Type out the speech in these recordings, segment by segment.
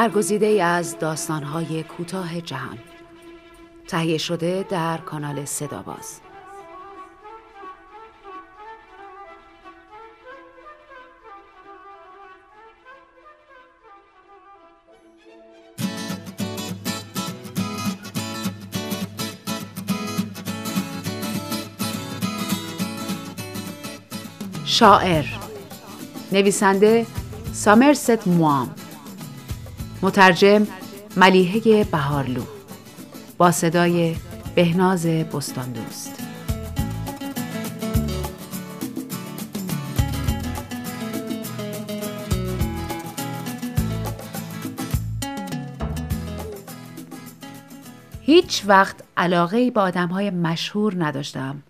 برگزیده ای از داستانهای کوتاه جهان. تهیه شده در کانال صداباز. شاعر نویسنده سامرست موام. مترجم ملیحه بهارلو با صدای بهناز بستان دوست هیچ وقت علاقه به آدم های مشهور نداشتم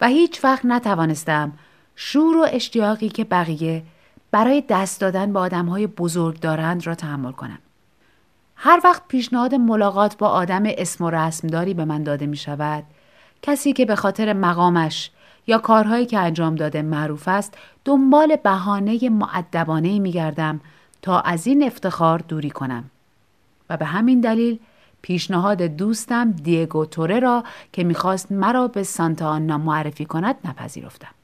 و هیچ وقت نتوانستم شور و اشتیاقی که بقیه برای دست دادن به آدم های بزرگ دارند را تحمل کنم. هر وقت پیشنهاد ملاقات با آدم اسم و رسمداری به من داده می شود، کسی که به خاطر مقامش یا کارهایی که انجام داده معروف است، دنبال بهانه معدبانه می گردم تا از این افتخار دوری کنم. و به همین دلیل پیشنهاد دوستم دیگو توره را که می‌خواست مرا به سانتا آنا معرفی کند نپذیرفتم.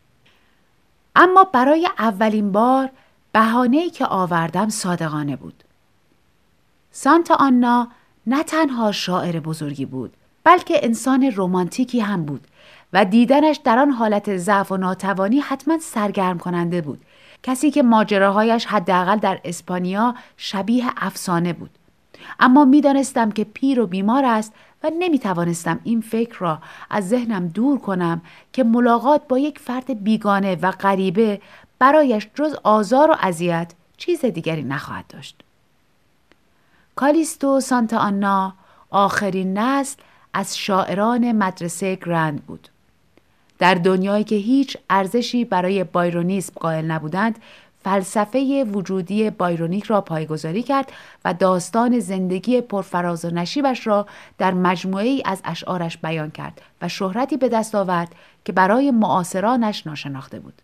اما برای اولین بار بهانه‌ای که آوردم صادقانه بود. سانتا آنا نه تنها شاعر بزرگی بود بلکه انسان رمانتیکی هم بود و دیدنش در آن حالت ضعف و ناتوانی حتما سرگرم کننده بود کسی که ماجراهایش حداقل در اسپانیا شبیه افسانه بود اما می‌دانستم که پیر و بیمار است و نمی توانستم این فکر را از ذهنم دور کنم که ملاقات با یک فرد بیگانه و غریبه برایش جز آزار و اذیت چیز دیگری نخواهد داشت. کالیستو سانتا آنا آخرین نسل از شاعران مدرسه گرند بود. در دنیایی که هیچ ارزشی برای بایرونیسم قائل نبودند فلسفه وجودی بایرونیک را پایگذاری کرد و داستان زندگی پرفراز و نشیبش را در مجموعه ای از اشعارش بیان کرد و شهرتی به دست آورد که برای معاصرانش ناشناخته بود.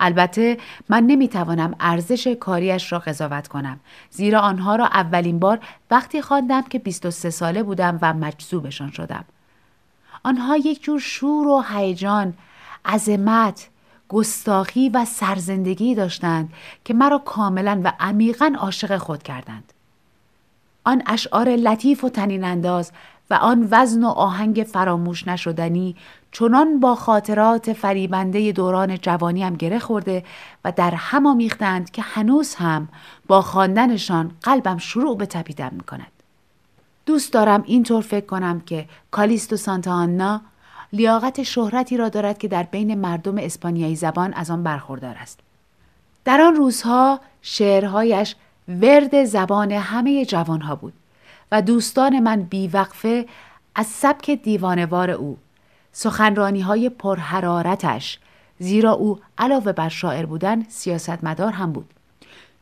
البته من نمی‌توانم ارزش کاریش را قضاوت کنم زیرا آنها را اولین بار وقتی خواندم که 23 ساله بودم و مجذوبشان شدم. آنها یک جور شور و هیجان، عظمت، گستاخی و سرزندگی داشتند که مرا کاملا و عمیقا عاشق خود کردند. آن اشعار لطیف و تنین انداز و آن وزن و آهنگ فراموش نشدنی چنان با خاطرات فریبنده دوران جوانیم گره خورده و در هم آمیختند که هنوز هم با خواندنشان قلبم شروع به تپیدن می کند. دوست دارم اینطور فکر کنم که کالیستو سانتا آنا لیاقت شهرتی را دارد که در بین مردم اسپانیایی زبان از آن برخوردار است. در آن روزها شعرهایش ورد زبان همه جوانها بود و دوستان من بیوقفه از سبک دیوانوار او سخنرانی های پرحرارتش زیرا او علاوه بر شاعر بودن سیاستمدار هم بود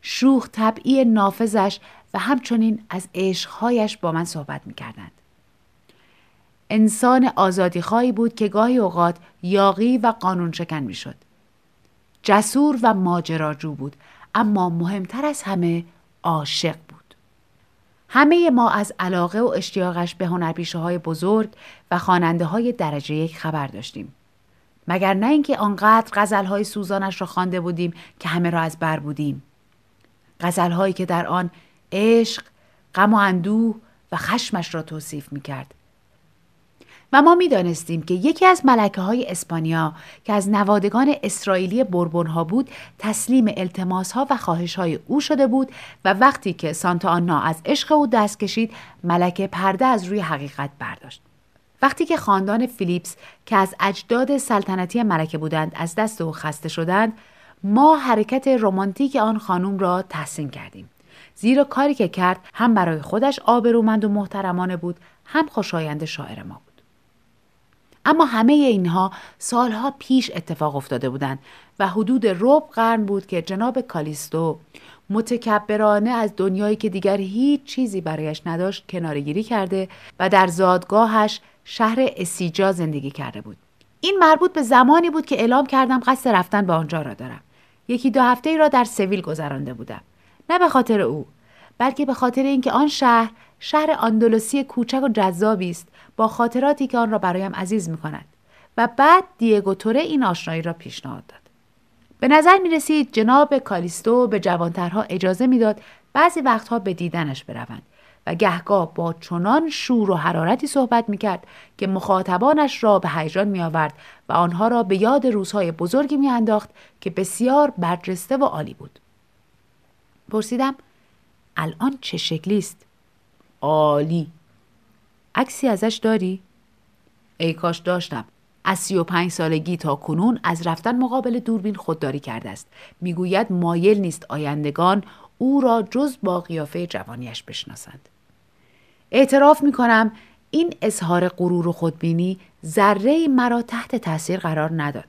شوخ طبعی نافذش و همچنین از عشقهایش با من صحبت می کردند. انسان آزادیخواهی بود که گاهی اوقات یاقی و قانون شکن می شد. جسور و ماجراجو بود اما مهمتر از همه عاشق بود. همه ما از علاقه و اشتیاقش به هنرپیشه های بزرگ و خواننده های درجه یک خبر داشتیم. مگر نه اینکه آنقدر غزل های سوزانش را خوانده بودیم که همه را از بر بودیم. غزل هایی که در آن عشق، غم و اندوه و خشمش را توصیف می کرد. و ما می دانستیم که یکی از ملکه های اسپانیا که از نوادگان اسرائیلی بربون ها بود تسلیم التماس ها و خواهش های او شده بود و وقتی که سانتا آنا از عشق او دست کشید ملکه پرده از روی حقیقت برداشت. وقتی که خاندان فیلیپس که از اجداد سلطنتی ملکه بودند از دست او خسته شدند ما حرکت رمانتیک آن خانم را تحسین کردیم زیرا کاری که کرد هم برای خودش آبرومند و محترمانه بود هم خوشایند شاعر ما اما همه اینها سالها پیش اتفاق افتاده بودند و حدود رب قرن بود که جناب کالیستو متکبرانه از دنیایی که دیگر هیچ چیزی برایش نداشت کنارگیری کرده و در زادگاهش شهر اسیجا زندگی کرده بود. این مربوط به زمانی بود که اعلام کردم قصد رفتن به آنجا را دارم. یکی دو هفته ای را در سویل گذرانده بودم. نه به خاطر او بلکه به خاطر اینکه آن شهر شهر آندلوسی کوچک و جذابی است با خاطراتی که آن را برایم عزیز می کند و بعد دیگو توره این آشنایی را پیشنهاد داد به نظر می رسید جناب کالیستو به جوانترها اجازه می‌داد بعضی وقتها به دیدنش بروند و گهگاه با چنان شور و حرارتی صحبت می کرد که مخاطبانش را به هیجان می آورد و آنها را به یاد روزهای بزرگی می انداخت که بسیار برجسته و عالی بود. پرسیدم الان چه شکلی است؟ عالی. عکسی ازش داری؟ ای کاش داشتم. از سی و پنج سالگی تا کنون از رفتن مقابل دوربین خودداری کرده است. می‌گوید مایل نیست آیندگان او را جز با قیافه جوانیش بشناسند. اعتراف می کنم این اظهار غرور و خودبینی ذره مرا تحت تاثیر قرار نداد.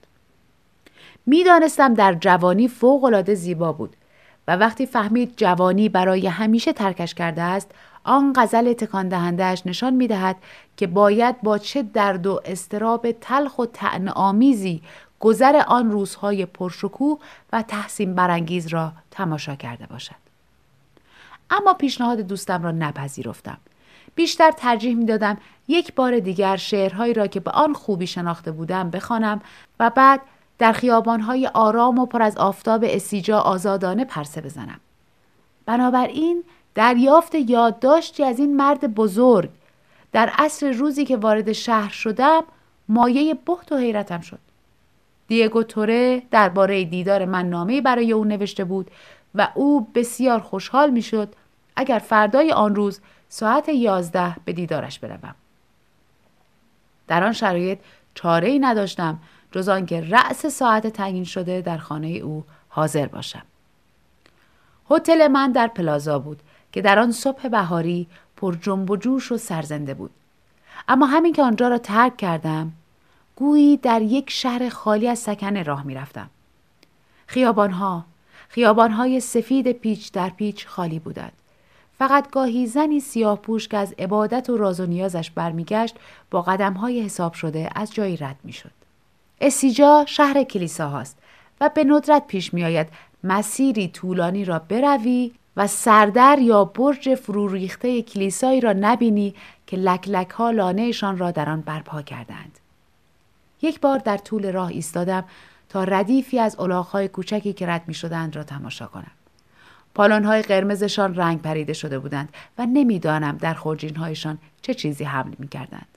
می‌دانستم در جوانی فوق زیبا بود و وقتی فهمید جوانی برای همیشه ترکش کرده است آن غزل تکان دهندهش نشان می دهد که باید با چه درد و استراب تلخ و تعن آمیزی گذر آن روزهای پرشکوه و تحسین برانگیز را تماشا کرده باشد. اما پیشنهاد دوستم را نپذیرفتم. بیشتر ترجیح می دادم یک بار دیگر شعرهایی را که به آن خوبی شناخته بودم بخوانم و بعد در خیابانهای آرام و پر از آفتاب اسیجا آزادانه پرسه بزنم. بنابراین دریافت یادداشتی از این مرد بزرگ در عصر روزی که وارد شهر شدم مایه بحت و حیرتم شد. دیگو توره درباره دیدار من نامه برای او نوشته بود و او بسیار خوشحال می شد اگر فردای آن روز ساعت یازده به دیدارش بروم. در آن شرایط چاره ای نداشتم جز آنکه رأس ساعت تعیین شده در خانه او حاضر باشم. هتل من در پلازا بود که در آن صبح بهاری پر جنب و جوش و سرزنده بود. اما همین که آنجا را ترک کردم گویی در یک شهر خالی از سکنه راه می رفتم. خیابانها، خیابانهای سفید پیچ در پیچ خالی بودند. فقط گاهی زنی سیاه پوش که از عبادت و راز و نیازش برمیگشت با قدمهای حساب شده از جایی رد می شد. اسیجا شهر کلیسا هاست و به ندرت پیش می آید مسیری طولانی را بروی و سردر یا برج فرو ریخته کلیسایی را نبینی که لک لک ها لانهشان را در آن برپا کردند. یک بار در طول راه ایستادم تا ردیفی از الاغهای کوچکی که رد می شدند را تماشا کنم. پالانهای قرمزشان رنگ پریده شده بودند و نمی‌دانم در خورجینهایشان چه چیزی حمل می کردند.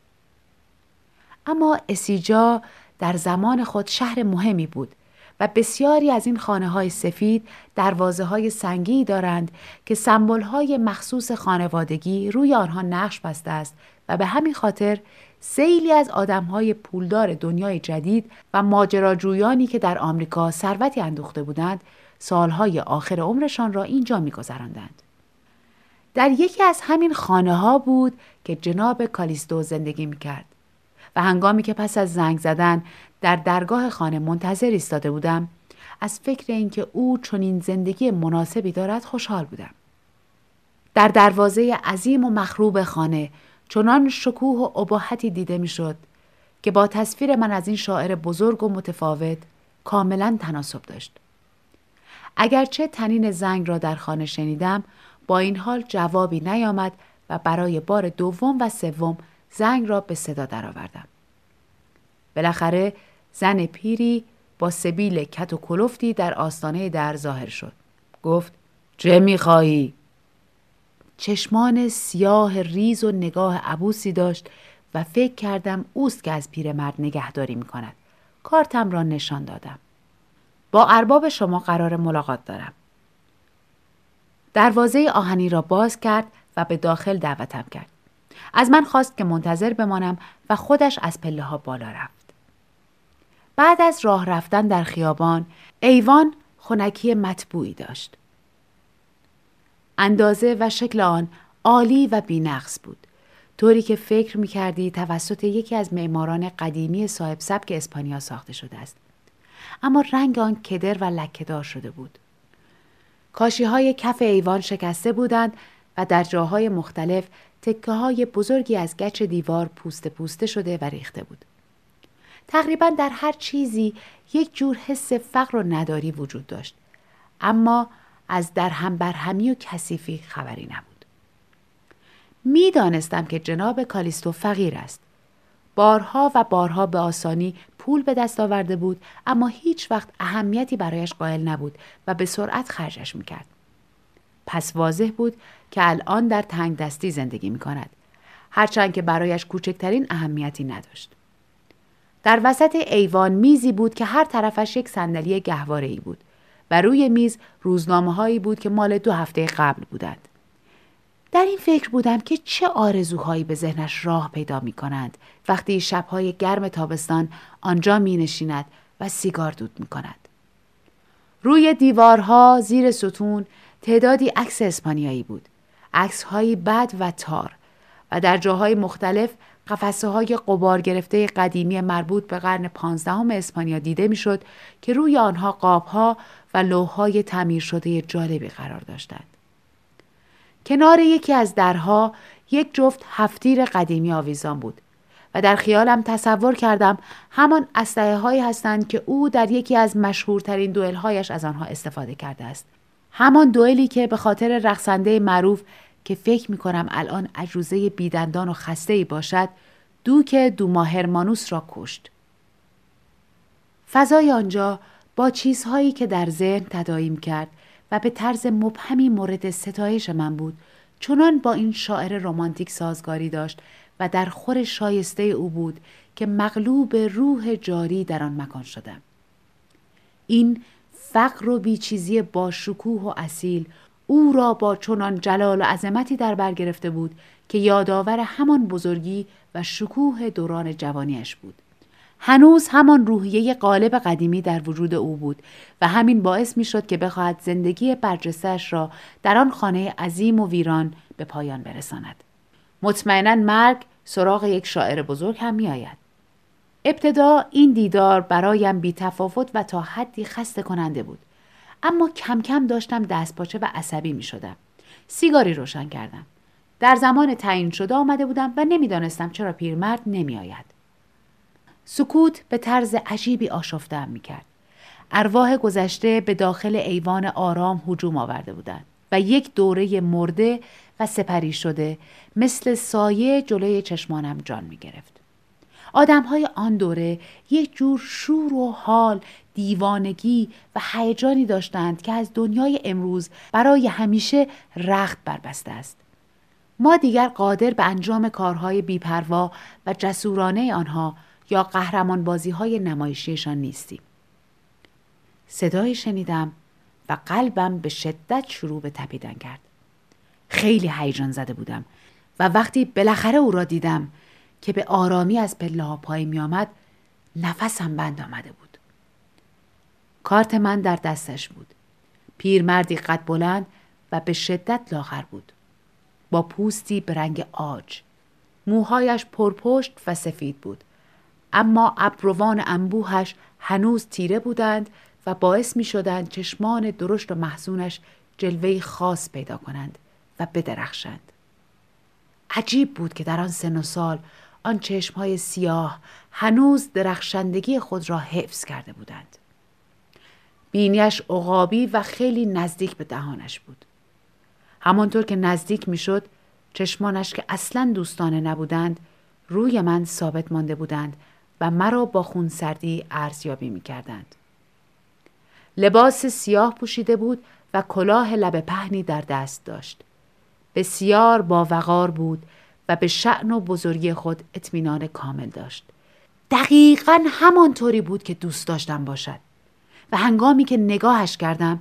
اما اسیجا در زمان خود شهر مهمی بود و بسیاری از این خانه های سفید دروازه های سنگی دارند که سمبل های مخصوص خانوادگی روی آنها نقش بسته است و به همین خاطر سیلی از آدم های پولدار دنیای جدید و ماجراجویانی که در آمریکا ثروتی اندوخته بودند سالهای آخر عمرشان را اینجا میگذراندند. در یکی از همین خانه ها بود که جناب کالیستو زندگی می کرد و هنگامی که پس از زنگ زدن در درگاه خانه منتظر ایستاده بودم از فکر اینکه او چنین زندگی مناسبی دارد خوشحال بودم. در دروازه عظیم و مخروب خانه چنان شکوه و اباحتی دیده می‌شد که با تصویر من از این شاعر بزرگ و متفاوت کاملا تناسب داشت. اگرچه تنین زنگ را در خانه شنیدم با این حال جوابی نیامد و برای بار دوم و سوم زنگ را به صدا درآوردم. بالاخره زن پیری با سبیل کت و کلفتی در آستانه در ظاهر شد. گفت چه می‌خواهی؟ چشمان سیاه ریز و نگاه عبوسی داشت و فکر کردم اوست که از پیرمرد نگهداری می کند. کارتم را نشان دادم. با ارباب شما قرار ملاقات دارم. دروازه آهنی را باز کرد و به داخل دعوتم کرد. از من خواست که منتظر بمانم و خودش از پله ها بالا رفت. بعد از راه رفتن در خیابان، ایوان خونکی مطبوعی داشت. اندازه و شکل آن عالی و بینقص بود. طوری که فکر می کردی توسط یکی از معماران قدیمی صاحب سبک اسپانیا ساخته شده است. اما رنگ آن کدر و لکهدار شده بود. کاشی های کف ایوان شکسته بودند و در جاهای مختلف تکه های بزرگی از گچ دیوار پوست پوسته شده و ریخته بود. تقریبا در هر چیزی یک جور حس فقر و نداری وجود داشت. اما از در هم برهمی و کثیفی خبری نبود می‌دانستم که جناب کالیستو فقیر است بارها و بارها به آسانی پول به دست آورده بود اما هیچ وقت اهمیتی برایش قائل نبود و به سرعت خرجش می‌کرد پس واضح بود که الان در تنگ دستی زندگی می کند. هرچند که برایش کوچکترین اهمیتی نداشت. در وسط ایوان میزی بود که هر طرفش یک صندلی گهواره ای بود و روی میز روزنامه هایی بود که مال دو هفته قبل بودند. در این فکر بودم که چه آرزوهایی به ذهنش راه پیدا می کنند وقتی شبهای گرم تابستان آنجا می نشیند و سیگار دود می کند. روی دیوارها زیر ستون تعدادی عکس اسپانیایی بود. عکس های بد و تار و در جاهای مختلف قفسه های قبار گرفته قدیمی مربوط به قرن پانزدهم اسپانیا دیده می‌شد که روی آنها قاب ها و لوح تعمیر شده جالبی قرار داشتند. کنار یکی از درها یک جفت هفتیر قدیمی آویزان بود و در خیالم تصور کردم همان اسلحه هایی هستند که او در یکی از مشهورترین دوئل هایش از آنها استفاده کرده است همان دوئلی که به خاطر رقصنده معروف که فکر می کنم الان عجوزه بیدندان و خسته ای باشد دوک دوما هرمانوس را کشت. فضای آنجا با چیزهایی که در ذهن تدایم کرد و به طرز مبهمی مورد ستایش من بود چنان با این شاعر رمانتیک سازگاری داشت و در خور شایسته او بود که مغلوب روح جاری در آن مکان شدم. این فقر و بیچیزی با شکوه و اصیل او را با چنان جلال و عظمتی در بر گرفته بود که یادآور همان بزرگی و شکوه دوران جوانیش بود. هنوز همان روحیه قالب قدیمی در وجود او بود و همین باعث می شد که بخواهد زندگی برجستش را در آن خانه عظیم و ویران به پایان برساند. مطمئنا مرگ سراغ یک شاعر بزرگ هم می آید. ابتدا این دیدار برایم بی تفاوت و تا حدی خسته کننده بود. اما کم کم داشتم دست پاچه و عصبی می شدم. سیگاری روشن کردم. در زمان تعیین شده آمده بودم و نمی‌دانستم چرا پیرمرد نمی آید. سکوت به طرز عجیبی آشفتم می کرد. ارواح گذشته به داخل ایوان آرام هجوم آورده بودند و یک دوره مرده و سپری شده. مثل سایه جلوی چشمانم جان می گرفت. آدم های آن دوره یک جور شور و حال دیوانگی و هیجانی داشتند که از دنیای امروز برای همیشه رخت بربسته است. ما دیگر قادر به انجام کارهای بیپروا و جسورانه آنها یا قهرمان بازی های نمایشیشان نیستیم. صدای شنیدم و قلبم به شدت شروع به تپیدن کرد خیلی هیجان زده بودم و وقتی بالاخره او را دیدم که به آرامی از پله ها پای می آمد نفسم بند آمده بود. کارت من در دستش بود. پیرمردی قد بلند و به شدت لاغر بود. با پوستی به رنگ آج. موهایش پرپشت و سفید بود. اما ابروان انبوهش هنوز تیره بودند و باعث می شدند چشمان درشت و محزونش جلوه خاص پیدا کنند و بدرخشند. عجیب بود که در آن سن و سال آن چشمهای سیاه هنوز درخشندگی خود را حفظ کرده بودند. بینیش عقابی و خیلی نزدیک به دهانش بود. همانطور که نزدیک می‌شد چشمانش که اصلا دوستانه نبودند روی من ثابت مانده بودند و مرا با خونسردی ارزیابی می کردند. لباس سیاه پوشیده بود و کلاه لب پهنی در دست داشت. بسیار با وقار بود و به شعن و بزرگی خود اطمینان کامل داشت. دقیقا همانطوری بود که دوست داشتم باشد. و هنگامی که نگاهش کردم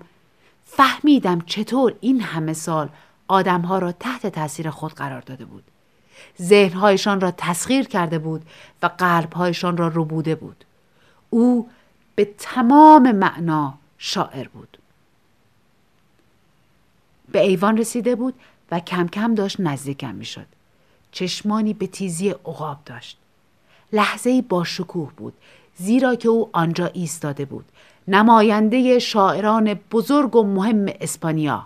فهمیدم چطور این همه سال آدمها را تحت تاثیر خود قرار داده بود. ذهنهایشان را تسخیر کرده بود و قلبهایشان را ربوده بود. او به تمام معنا شاعر بود. به ایوان رسیده بود و کم کم داشت نزدیکم می‌شد. چشمانی به تیزی عقاب داشت. لحظه با شکوه بود زیرا که او آنجا ایستاده بود نماینده شاعران بزرگ و مهم اسپانیا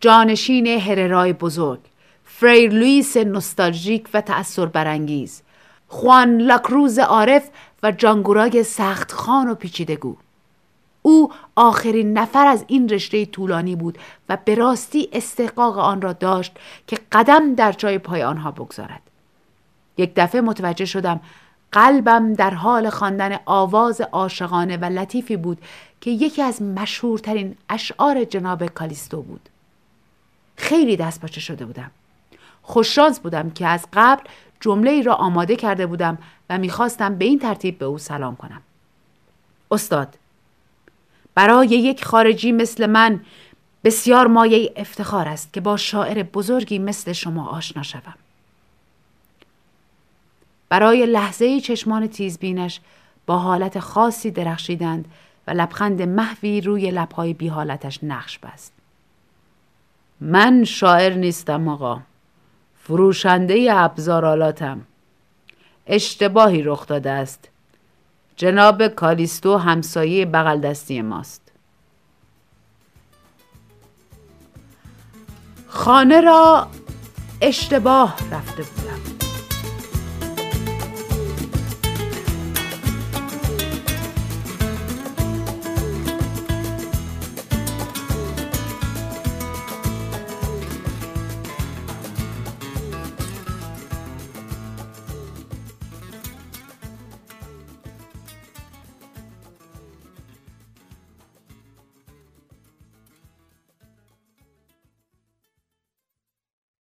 جانشین هررای بزرگ فریر لویس نوستالژیک و تأثیر برانگیز خوان لاکروز عارف و جانگورای سخت خان و پیچیدگو او آخرین نفر از این رشته طولانی بود و به راستی استحقاق آن را داشت که قدم در جای پای آنها بگذارد. یک دفعه متوجه شدم قلبم در حال خواندن آواز عاشقانه و لطیفی بود که یکی از مشهورترین اشعار جناب کالیستو بود. خیلی دست پاچه شده بودم. خوششانس بودم که از قبل جمله ای را آماده کرده بودم و می‌خواستم به این ترتیب به او سلام کنم استاد برای یک خارجی مثل من بسیار مایه افتخار است که با شاعر بزرگی مثل شما آشنا شوم برای لحظه چشمان تیزبینش با حالت خاصی درخشیدند و لبخند محوی روی لبهای بی حالتش نقش بست. من شاعر نیستم آقا. فروشنده ابزارالاتم. اشتباهی رخ داده است. جناب کالیستو همسایه بغل دستی ماست. خانه را اشتباه رفته بودم.